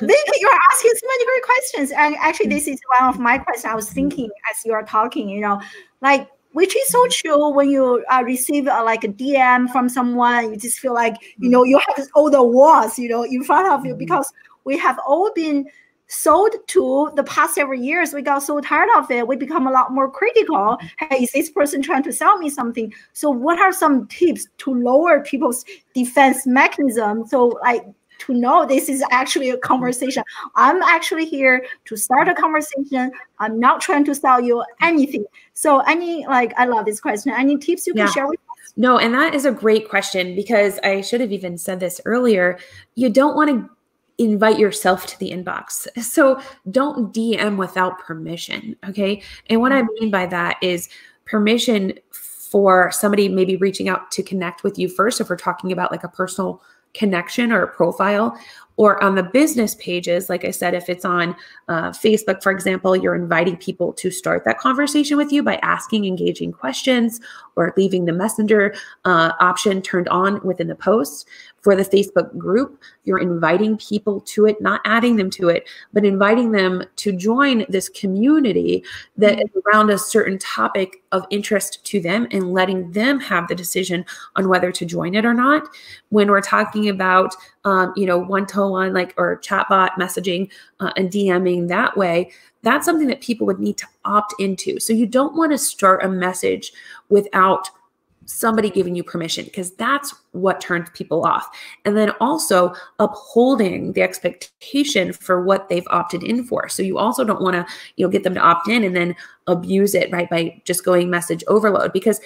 you're asking so many great questions. And actually, this is one of my questions I was thinking as you are talking, you know, like which is so true when you uh, receive uh, like a DM from someone, you just feel like, you know, you have all the walls, you know, in front of you mm-hmm. because we have all been sold to the past several years. We got so tired of it. We become a lot more critical. Hey is this person trying to sell me something? So what are some tips to lower people's defense mechanism? So like to know this is actually a conversation i'm actually here to start a conversation i'm not trying to sell you anything so any like i love this question any tips you can yeah. share with us no and that is a great question because i should have even said this earlier you don't want to invite yourself to the inbox. So don't DM without permission. Okay. And what I mm-hmm. mean by that is permission for somebody maybe reaching out to connect with you first, if we're talking about like a personal connection or a profile, or on the business pages, like I said, if it's on uh, Facebook, for example, you're inviting people to start that conversation with you by asking engaging questions or leaving the messenger uh, option turned on within the post for the Facebook group, you're inviting people to it, not adding them to it, but inviting them to join this community that is around a certain topic of interest to them and letting them have the decision on whether to join it or not. When we're talking about, um, you know, one to one, like, or chatbot messaging uh, and DMing that way, that's something that people would need to opt into. So you don't want to start a message without somebody giving you permission because that's what turns people off and then also upholding the expectation for what they've opted in for so you also don't want to you know get them to opt in and then abuse it right by just going message overload because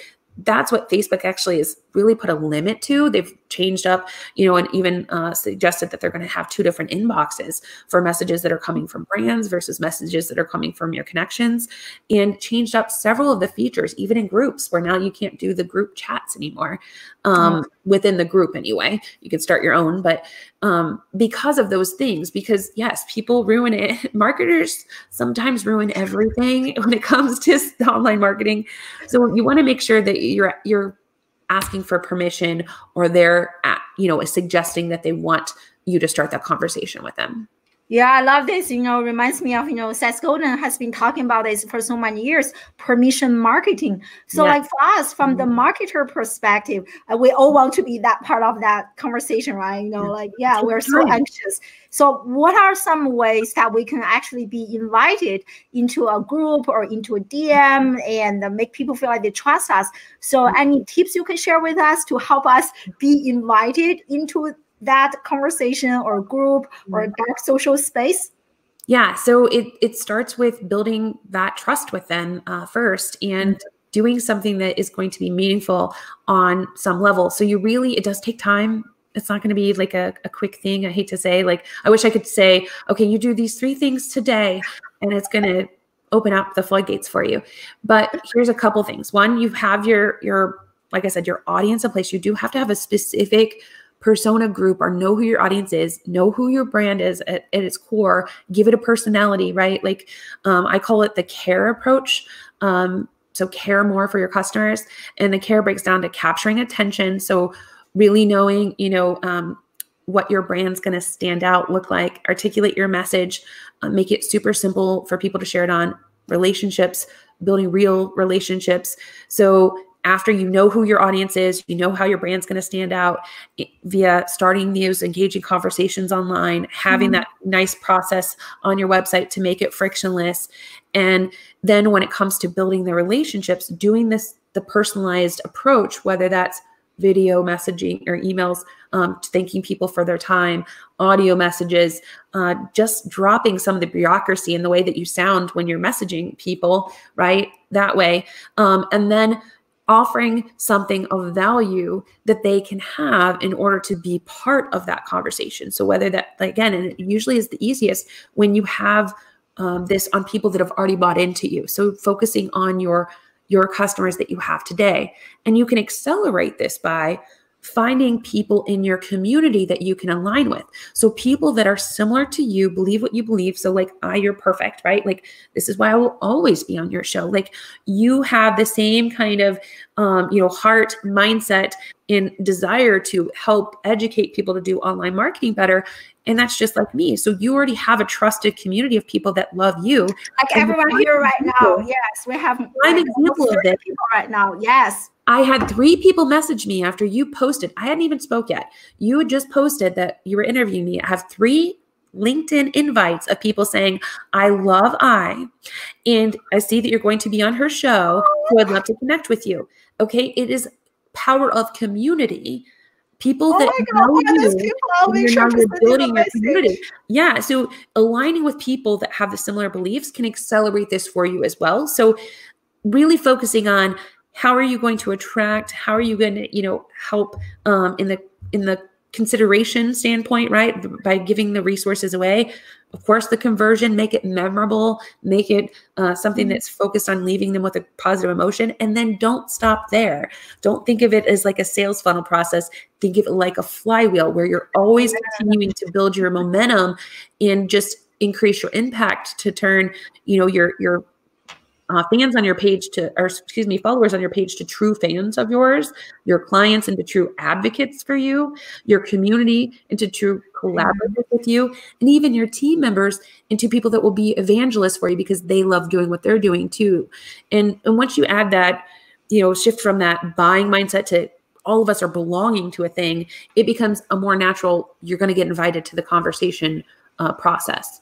that's what Facebook actually has really put a limit to. They've changed up, you know, and even uh, suggested that they're going to have two different inboxes for messages that are coming from brands versus messages that are coming from your connections, and changed up several of the features, even in groups, where now you can't do the group chats anymore um, within the group anyway. You can start your own, but um, because of those things, because yes, people ruin it. Marketers sometimes ruin everything when it comes to online marketing. So you want to make sure that you're you're asking for permission or they're at, you know suggesting that they want you to start that conversation with them. Yeah, I love this. You know, reminds me of, you know, Seth Godin has been talking about this for so many years, permission marketing. So, yeah. like for us, from the mm-hmm. marketer perspective, uh, we all want to be that part of that conversation, right? You know, like, yeah, we're so anxious. So, what are some ways that we can actually be invited into a group or into a DM and make people feel like they trust us? So, mm-hmm. any tips you can share with us to help us be invited into that conversation or group or mm-hmm. dark social space? Yeah, so it it starts with building that trust with them uh, first and mm-hmm. doing something that is going to be meaningful on some level. So you really it does take time. It's not going to be like a, a quick thing. I hate to say, like I wish I could say, okay, you do these three things today, and it's going to open up the floodgates for you. But here's a couple things. One, you have your your like I said, your audience in place. You do have to have a specific persona group or know who your audience is, know who your brand is at, at its core, give it a personality, right? Like um, I call it the care approach. Um, so care more for your customers. And the care breaks down to capturing attention. So really knowing, you know, um, what your brand's going to stand out, look like, articulate your message, uh, make it super simple for people to share it on relationships, building real relationships. So after you know who your audience is, you know how your brand's going to stand out via starting these engaging conversations online, having mm-hmm. that nice process on your website to make it frictionless. And then when it comes to building the relationships, doing this the personalized approach, whether that's video messaging or emails um, thanking people for their time, audio messages, uh, just dropping some of the bureaucracy in the way that you sound when you're messaging people, right? That way. Um, and then offering something of value that they can have in order to be part of that conversation. So whether that again, and it usually is the easiest when you have um, this on people that have already bought into you. So focusing on your your customers that you have today, and you can accelerate this by finding people in your community that you can align with. So people that are similar to you, believe what you believe. So like, I, you're perfect, right? Like this is why I will always be on your show. Like you have the same kind of, um, you know, heart mindset and desire to help educate people to do online marketing better. And that's just like me. So you already have a trusted community of people that love you. Like everyone here right now. Yes, we have an example of it. People right now. Yes. I had three people message me after you posted. I hadn't even spoke yet. You had just posted that you were interviewing me. I have three LinkedIn invites of people saying, I love I, and I see that you're going to be on her show. So I'd love to connect with you. Okay. It is power of community. People oh that know you, you're building your community. Yeah. So aligning with people that have the similar beliefs can accelerate this for you as well. So really focusing on how are you going to attract, how are you going to, you know, help um, in the in the consideration standpoint, right? By giving the resources away. Of course, the conversion, make it memorable, make it uh, something mm-hmm. that's focused on leaving them with a positive emotion. And then don't stop there. Don't think of it as like a sales funnel process. Think of it like a flywheel where you're always continuing to build your momentum and just increase your impact to turn, you know, your, your, uh, fans on your page to, or excuse me, followers on your page to true fans of yours, your clients into true advocates for you, your community into true collaborators with you, and even your team members into people that will be evangelists for you because they love doing what they're doing too. And, and once you add that, you know, shift from that buying mindset to all of us are belonging to a thing, it becomes a more natural, you're going to get invited to the conversation uh, process.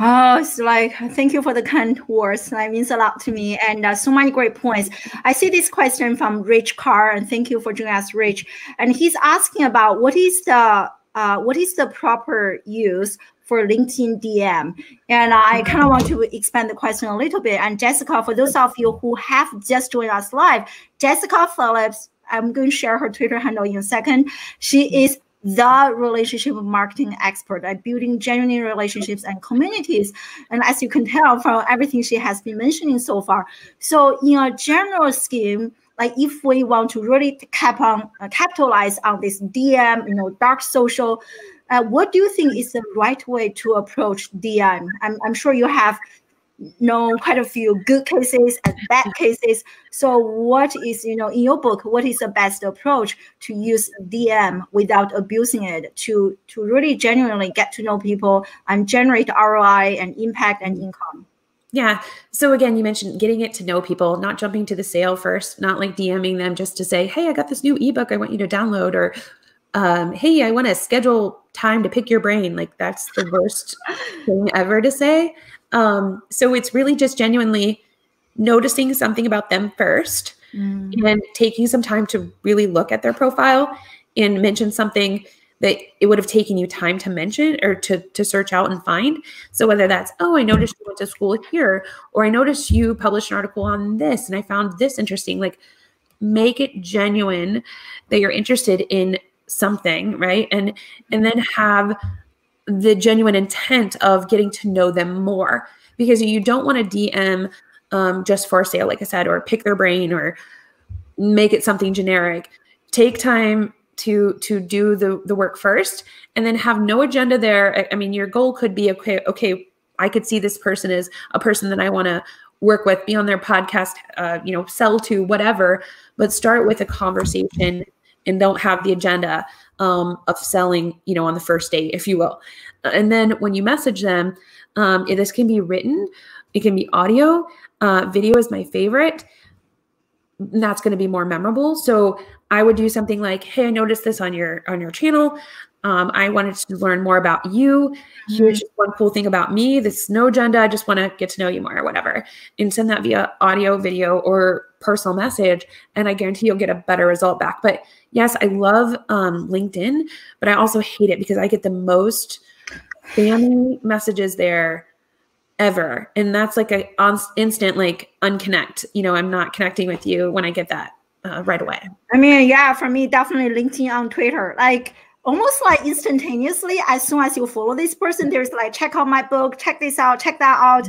Oh, it's like thank you for the kind words. That means a lot to me, and uh, so many great points. I see this question from Rich Carr, and thank you for joining us, Rich. And he's asking about what is the uh, what is the proper use for LinkedIn DM? And I kind of want to expand the question a little bit. And Jessica, for those of you who have just joined us live, Jessica Phillips, I'm going to share her Twitter handle in a second. She is the relationship marketing expert at building genuine relationships and communities. And as you can tell from everything she has been mentioning so far, so in a general scheme, like if we want to really cap on uh, capitalize on this DM, you know, dark social, uh, what do you think is the right way to approach DM? I'm, I'm sure you have know quite a few good cases and bad cases. So what is, you know, in your book, what is the best approach to use DM without abusing it to, to really genuinely get to know people and generate ROI and impact and income? Yeah. So again, you mentioned getting it to know people, not jumping to the sale first, not like DMing them just to say, Hey, I got this new ebook I want you to download or um, hey, I want to schedule time to pick your brain. Like that's the worst thing ever to say. Um, so it's really just genuinely noticing something about them first mm. and taking some time to really look at their profile and mention something that it would have taken you time to mention or to to search out and find. So whether that's oh, I noticed you went to school here, or I noticed you published an article on this, and I found this interesting. Like, make it genuine that you're interested in something, right? And and then have the genuine intent of getting to know them more because you don't want to DM um, just for sale, like I said, or pick their brain or make it something generic. Take time to to do the the work first, and then have no agenda there. I, I mean, your goal could be okay. Okay, I could see this person as a person that I want to work with, be on their podcast, uh, you know, sell to, whatever. But start with a conversation and don't have the agenda um, of selling, you know, on the first date, if you will. And then when you message them, um, this can be written, it can be audio. Uh, video is my favorite. That's going to be more memorable. So I would do something like, "Hey, I noticed this on your on your channel. Um, I wanted to learn more about you. Here's just one cool thing about me. This is no agenda. I just want to get to know you more, or whatever." And send that via audio, video, or personal message, and I guarantee you'll get a better result back. But yes, I love um, LinkedIn, but I also hate it because I get the most spammy messages there ever, and that's like a on instant like unconnect. You know, I'm not connecting with you when I get that uh, right away. I mean, yeah, for me, definitely LinkedIn on Twitter, like almost like instantaneously as soon as you follow this person there's like check out my book check this out check that out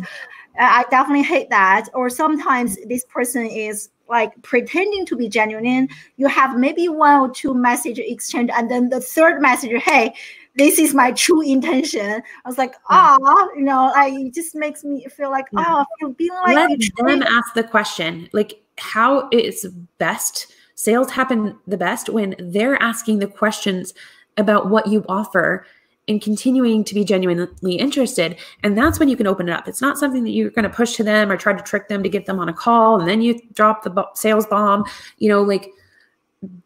I definitely hate that. Or sometimes this person is like pretending to be genuine. You have maybe one or two message exchange, and then the third message, hey, this is my true intention. I was like, ah, oh, you know, like it just makes me feel like, oh, feel being like let them ask the question, like how it's best Sales happen the best when they're asking the questions about what you offer and continuing to be genuinely interested. And that's when you can open it up. It's not something that you're going to push to them or try to trick them to get them on a call and then you drop the sales bomb. You know, like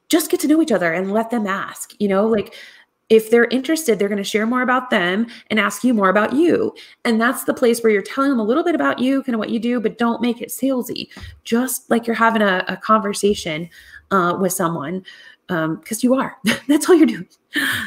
just get to know each other and let them ask. You know, like if they're interested, they're going to share more about them and ask you more about you. And that's the place where you're telling them a little bit about you, kind of what you do, but don't make it salesy. Just like you're having a, a conversation uh, with someone because um, you are. That's all you're doing.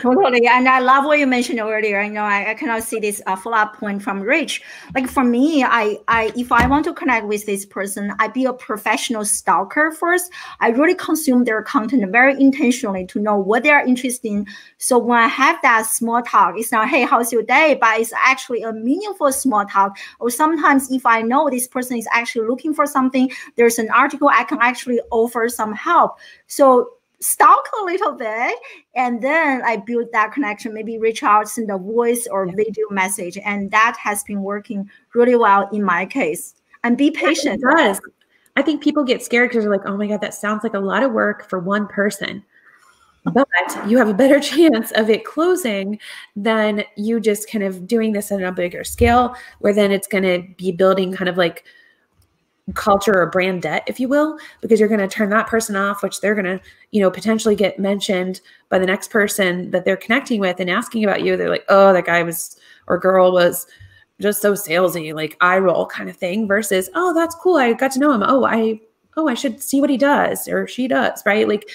Totally. And I love what you mentioned earlier. I know, I, I cannot see this uh, follow-up point from Rich. Like for me, I, I if I want to connect with this person, I be a professional stalker first. I really consume their content very intentionally to know what they are interested in. So when I have that small talk, it's not, hey, how's your day? But it's actually a meaningful small talk. Or sometimes if I know this person is actually looking for something, there's an article I can actually offer some help. So stalk a little bit and then i build that connection maybe reach out send a voice or video message and that has been working really well in my case. And be patient. it does. I think people get scared because they're like oh my god that sounds like a lot of work for one person. But you have a better chance of it closing than you just kind of doing this on a bigger scale where then it's going to be building kind of like culture or brand debt if you will because you're going to turn that person off which they're going to you know potentially get mentioned by the next person that they're connecting with and asking about you. They're like oh that guy was or girl was just so salesy like eye roll kind of thing versus oh that's cool i got to know him. Oh i oh i should see what he does or she does right? Like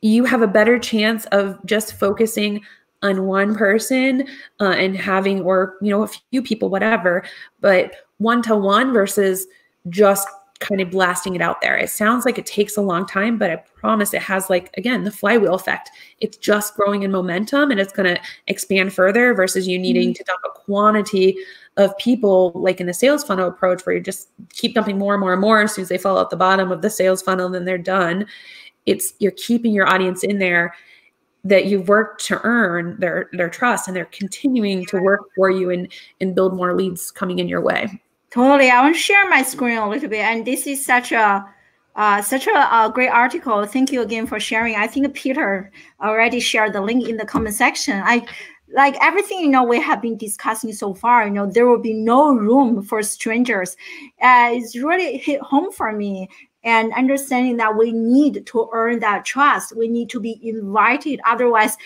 you have a better chance of just focusing on one person uh, and having or you know a few people whatever but one to one versus just kind of blasting it out there. It sounds like it takes a long time, but I promise it has like again the flywheel effect. It's just growing in momentum and it's going to expand further versus you needing mm-hmm. to dump a quantity of people like in the sales funnel approach where you just keep dumping more and more and more as soon as they fall out the bottom of the sales funnel then they're done. It's you're keeping your audience in there that you've worked to earn their their trust and they're continuing to work for you and and build more leads coming in your way. Totally. I want to share my screen a little bit. And this is such a uh, such a, a, great article. Thank you again for sharing. I think Peter already shared the link in the comment section. I like everything you know we have been discussing so far. You know there will be no room for strangers. Uh, it's really hit home for me and understanding that we need to earn that trust. We need to be invited. Otherwise,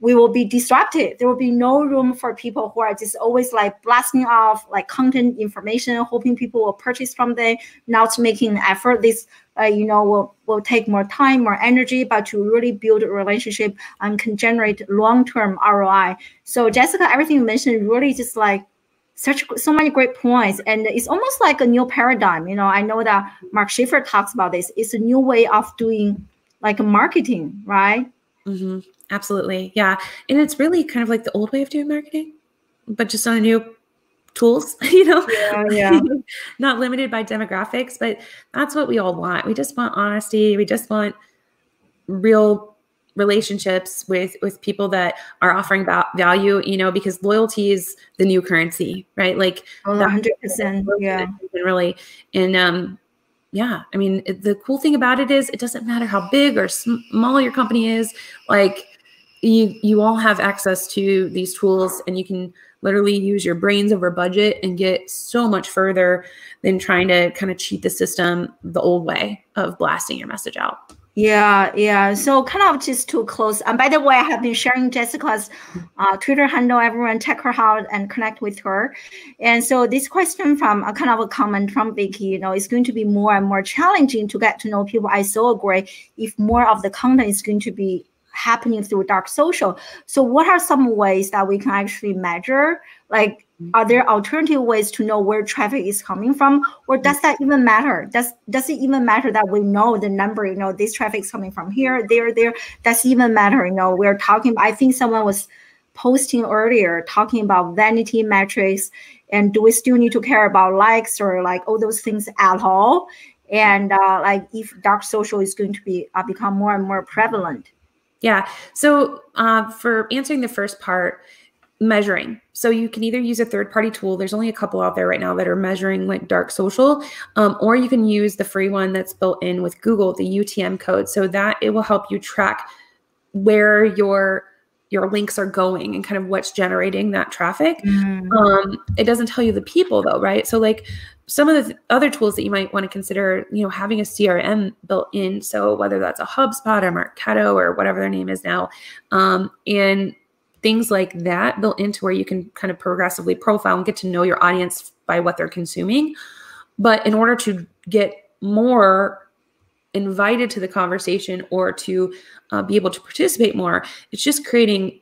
we will be disrupted. There will be no room for people who are just always like blasting off like content information, hoping people will purchase from them, not making an effort. This uh, you know will will take more time, more energy, but to really build a relationship and can generate long term ROI. So Jessica, everything you mentioned really just like such so many great points and it's almost like a new paradigm you know i know that mark schaefer talks about this it's a new way of doing like marketing right mm-hmm. Absolutely. Yeah. And it's really kind of like the old way of doing marketing, but just on a new tools, you know, yeah, yeah. not limited by demographics, but that's what we all want. We just want honesty. We just want real relationships with with people that are offering value you know because loyalty is the new currency right like oh, 100% yeah really and um yeah i mean the cool thing about it is it doesn't matter how big or small your company is like you you all have access to these tools and you can literally use your brains over budget and get so much further than trying to kind of cheat the system the old way of blasting your message out. Yeah, yeah. So kind of just to close. And by the way, I have been sharing Jessica's uh, Twitter handle. Everyone check her out and connect with her. And so this question from a kind of a comment from Vicky, you know, it's going to be more and more challenging to get to know people. I so agree. If more of the content is going to be happening through dark social. So what are some ways that we can actually measure? Like, are there alternative ways to know where traffic is coming from? Or does that even matter? Does does it even matter that we know the number, you know, this traffic is coming from here, there, there? Does even matter? You know, we're talking, I think someone was posting earlier talking about vanity metrics and do we still need to care about likes or like all those things at all? And uh, like if dark social is going to be uh, become more and more prevalent. Yeah. So uh, for answering the first part, measuring. So you can either use a third party tool. There's only a couple out there right now that are measuring like dark social, um, or you can use the free one that's built in with Google, the UTM code. So that it will help you track where your your links are going and kind of what's generating that traffic. Mm. Um, it doesn't tell you the people though, right? So like some of the other tools that you might want to consider, you know, having a CRM built in. So whether that's a HubSpot or Marketo or whatever their name is now, um, and things like that built into where you can kind of progressively profile and get to know your audience by what they're consuming. But in order to get more invited to the conversation or to uh, be able to participate more, it's just creating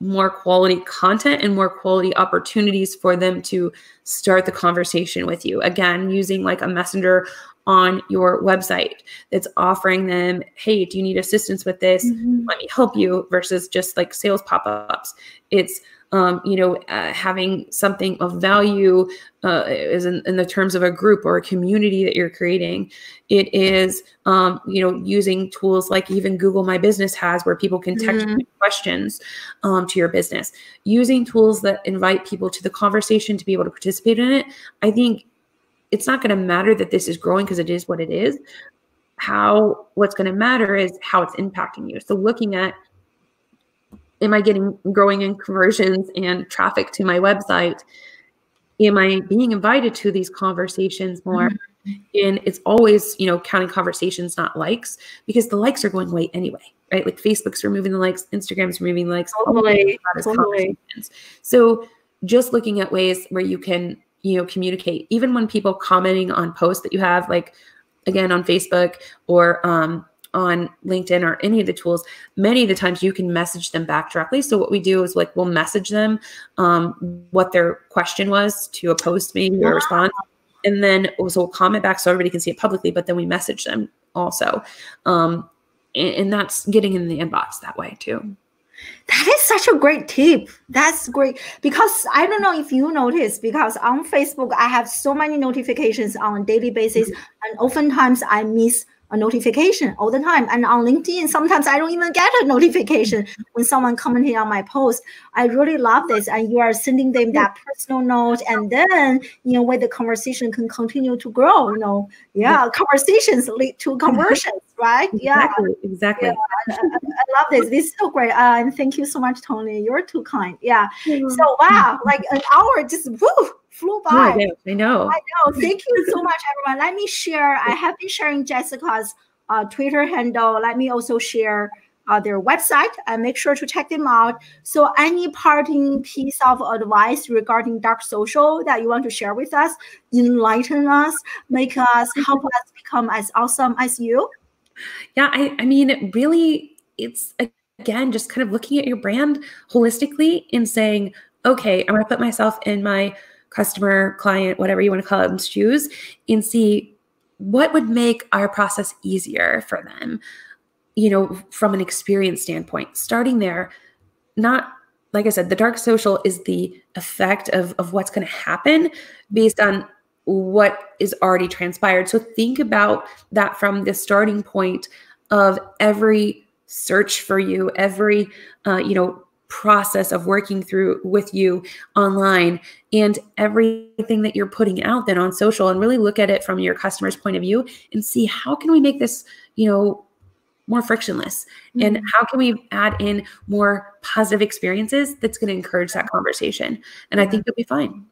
more quality content and more quality opportunities for them to start the conversation with you. Again, using like a messenger on your website that's offering them, hey, do you need assistance with this? Mm-hmm. Let me help you versus just like sales pop ups. It's um, you know, uh, having something of value uh, is in, in, the terms of a group or a community that you're creating. It is, um, you know, using tools like even Google My Business has, where people can text mm-hmm. questions um, to your business. Using tools that invite people to the conversation to be able to participate in it. I think it's not going to matter that this is growing because it is what it is. How what's going to matter is how it's impacting you. So looking at am I getting growing in conversions and traffic to my website? Am I being invited to these conversations more? Mm-hmm. And it's always, you know, counting conversations, not likes, because the likes are going away anyway, right? Like Facebook's removing the likes, Instagram's removing the likes. Totally. totally. So just looking at ways where you can, you know, communicate, even when people commenting on posts that you have, like again on Facebook or um, on LinkedIn or any of the tools, many of the times you can message them back directly. So what we do is like we'll message them um, what their question was to a post maybe or response. And then so we'll comment back so everybody can see it publicly, but then we message them also. Um, and, and that's getting in the inbox that way too. That is such a great tip. That's great because I don't know if you notice because on Facebook I have so many notifications on a daily basis, mm-hmm. and oftentimes I miss a notification all the time. And on LinkedIn, sometimes I don't even get a notification when someone commenting on my post. I really love this. And you are sending them that personal note. And then, you know, where the conversation can continue to grow, you know, yeah, conversations lead to conversions, right? Exactly, yeah. Exactly. Yeah, I, I, love this. This is so great. Uh, and thank you so much, Tony. You're too kind. Yeah. So, wow, like an hour just woo flew by. Oh, I know. I know. Thank you so much, everyone. Let me share. I have been sharing Jessica's uh, Twitter handle. Let me also share uh, their website and make sure to check them out. So, any parting piece of advice regarding dark social that you want to share with us, enlighten us, make us help us become as awesome as you? Yeah, I, I mean, really, it's again just kind of looking at your brand holistically and saying, okay, I'm going to put myself in my customer, client, whatever you want to call them, shoes, and see what would make our process easier for them, you know, from an experience standpoint. Starting there, not like I said, the dark social is the effect of, of what's going to happen based on what is already transpired. So think about that from the starting point of every search for you, every uh, you know process of working through with you online and everything that you're putting out then on social and really look at it from your customer's point of view and see how can we make this you know more frictionless mm-hmm. and how can we add in more positive experiences that's going to encourage that conversation. And i think you'll be fine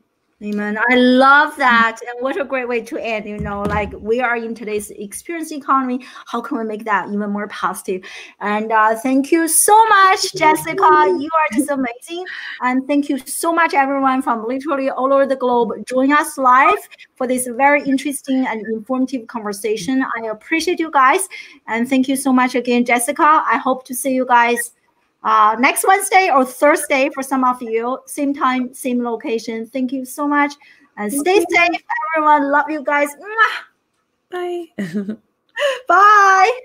Amen. I love that. And what a great way to end. You know, like we are in today's experience economy. How can we make that even more positive? And uh, thank you so much, Jessica. You are just amazing. And thank you so much, everyone from literally all over the globe. Join us live for this very interesting and informative conversation. I appreciate you guys. And thank you so much again, Jessica. I hope to see you guys uh, next Wednesday or Thursday for some of you. Same time, same location. Thank you so much. And stay safe, everyone. Love you guys. Bye. Bye.